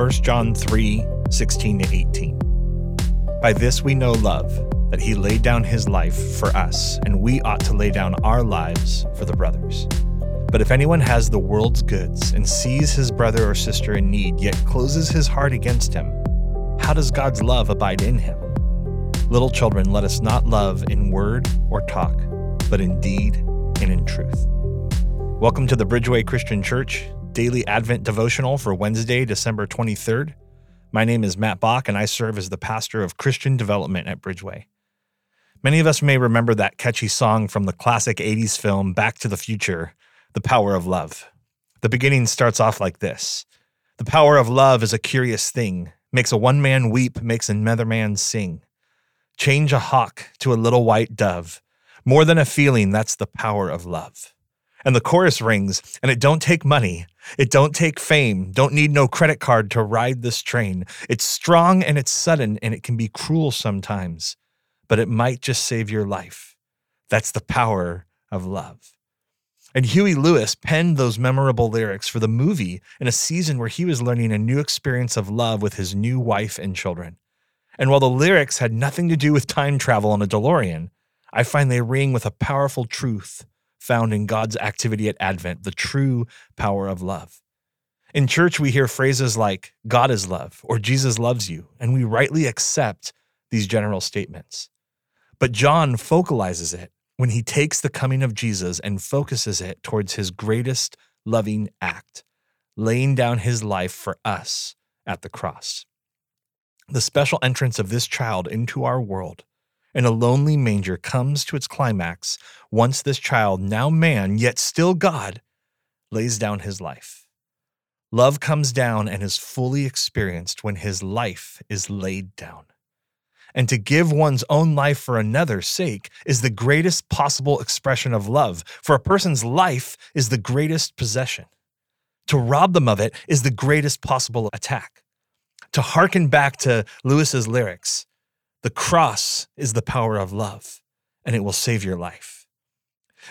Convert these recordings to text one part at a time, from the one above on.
1 John 3 16 to 18. By this we know love, that he laid down his life for us, and we ought to lay down our lives for the brothers. But if anyone has the world's goods and sees his brother or sister in need, yet closes his heart against him, how does God's love abide in him? Little children, let us not love in word or talk, but in deed and in truth. Welcome to the Bridgeway Christian Church daily Advent devotional for Wednesday, December 23rd. My name is Matt Bach, and I serve as the pastor of Christian development at Bridgeway. Many of us may remember that catchy song from the classic 80s film Back to the Future, The Power of Love. The beginning starts off like this The power of love is a curious thing, makes a one man weep, makes another man sing. Change a hawk to a little white dove. More than a feeling, that's the power of love. And the chorus rings, and it don't take money, it don't take fame, don't need no credit card to ride this train. It's strong and it's sudden and it can be cruel sometimes, but it might just save your life. That's the power of love. And Huey Lewis penned those memorable lyrics for the movie in a season where he was learning a new experience of love with his new wife and children. And while the lyrics had nothing to do with time travel on a DeLorean, I find they ring with a powerful truth found in God's activity at Advent, the true power of love. In church, we hear phrases like, God is love, or Jesus loves you, and we rightly accept these general statements. But John focalizes it when he takes the coming of Jesus and focuses it towards his greatest loving act, laying down his life for us at the cross. The special entrance of this child into our world in a lonely manger comes to its climax once this child, now man, yet still God, lays down his life. Love comes down and is fully experienced when his life is laid down. And to give one's own life for another's sake is the greatest possible expression of love, for a person's life is the greatest possession. To rob them of it is the greatest possible attack. To hearken back to Lewis's lyrics, the cross is the power of love, and it will save your life.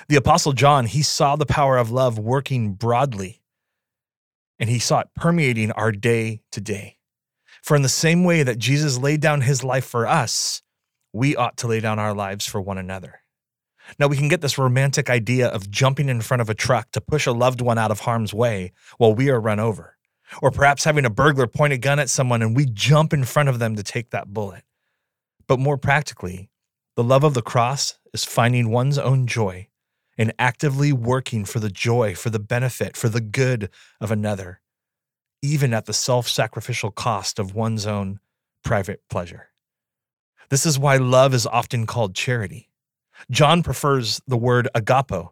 The Apostle John, he saw the power of love working broadly, and he saw it permeating our day to day. For in the same way that Jesus laid down his life for us, we ought to lay down our lives for one another. Now, we can get this romantic idea of jumping in front of a truck to push a loved one out of harm's way while we are run over, or perhaps having a burglar point a gun at someone and we jump in front of them to take that bullet. But more practically, the love of the cross is finding one's own joy and actively working for the joy, for the benefit, for the good of another, even at the self sacrificial cost of one's own private pleasure. This is why love is often called charity. John prefers the word agapo,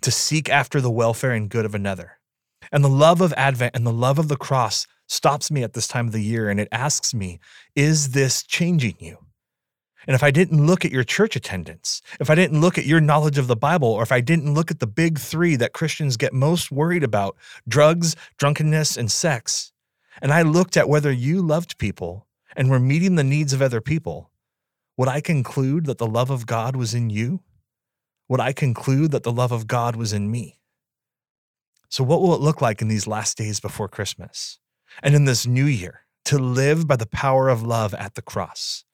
to seek after the welfare and good of another. And the love of Advent and the love of the cross stops me at this time of the year and it asks me, is this changing you? And if I didn't look at your church attendance, if I didn't look at your knowledge of the Bible, or if I didn't look at the big three that Christians get most worried about drugs, drunkenness, and sex, and I looked at whether you loved people and were meeting the needs of other people, would I conclude that the love of God was in you? Would I conclude that the love of God was in me? So, what will it look like in these last days before Christmas and in this new year to live by the power of love at the cross?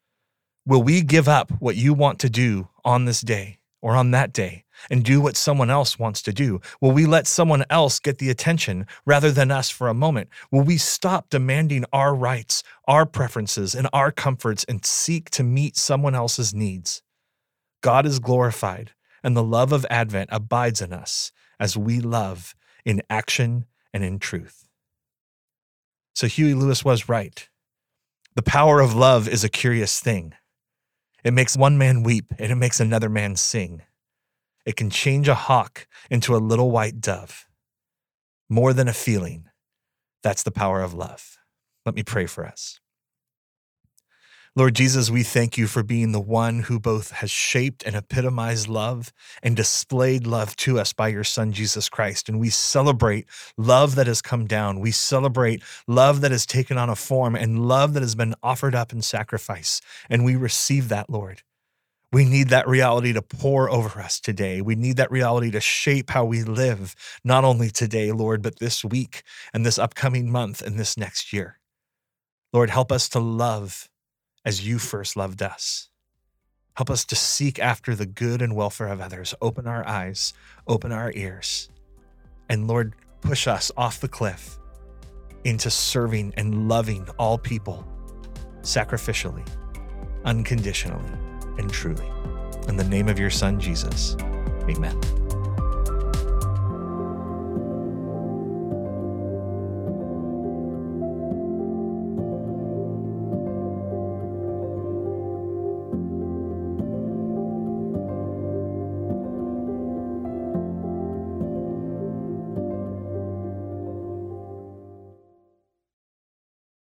Will we give up what you want to do on this day or on that day and do what someone else wants to do? Will we let someone else get the attention rather than us for a moment? Will we stop demanding our rights, our preferences, and our comforts and seek to meet someone else's needs? God is glorified, and the love of Advent abides in us as we love in action and in truth. So Huey Lewis was right. The power of love is a curious thing. It makes one man weep and it makes another man sing. It can change a hawk into a little white dove. More than a feeling, that's the power of love. Let me pray for us. Lord Jesus, we thank you for being the one who both has shaped and epitomized love and displayed love to us by your Son, Jesus Christ. And we celebrate love that has come down. We celebrate love that has taken on a form and love that has been offered up in sacrifice. And we receive that, Lord. We need that reality to pour over us today. We need that reality to shape how we live, not only today, Lord, but this week and this upcoming month and this next year. Lord, help us to love as you first loved us. Help us to seek after the good and welfare of others. Open our eyes, open our ears. And Lord, push us off the cliff into serving and loving all people sacrificially, unconditionally, and truly. In the name of your Son, Jesus, amen.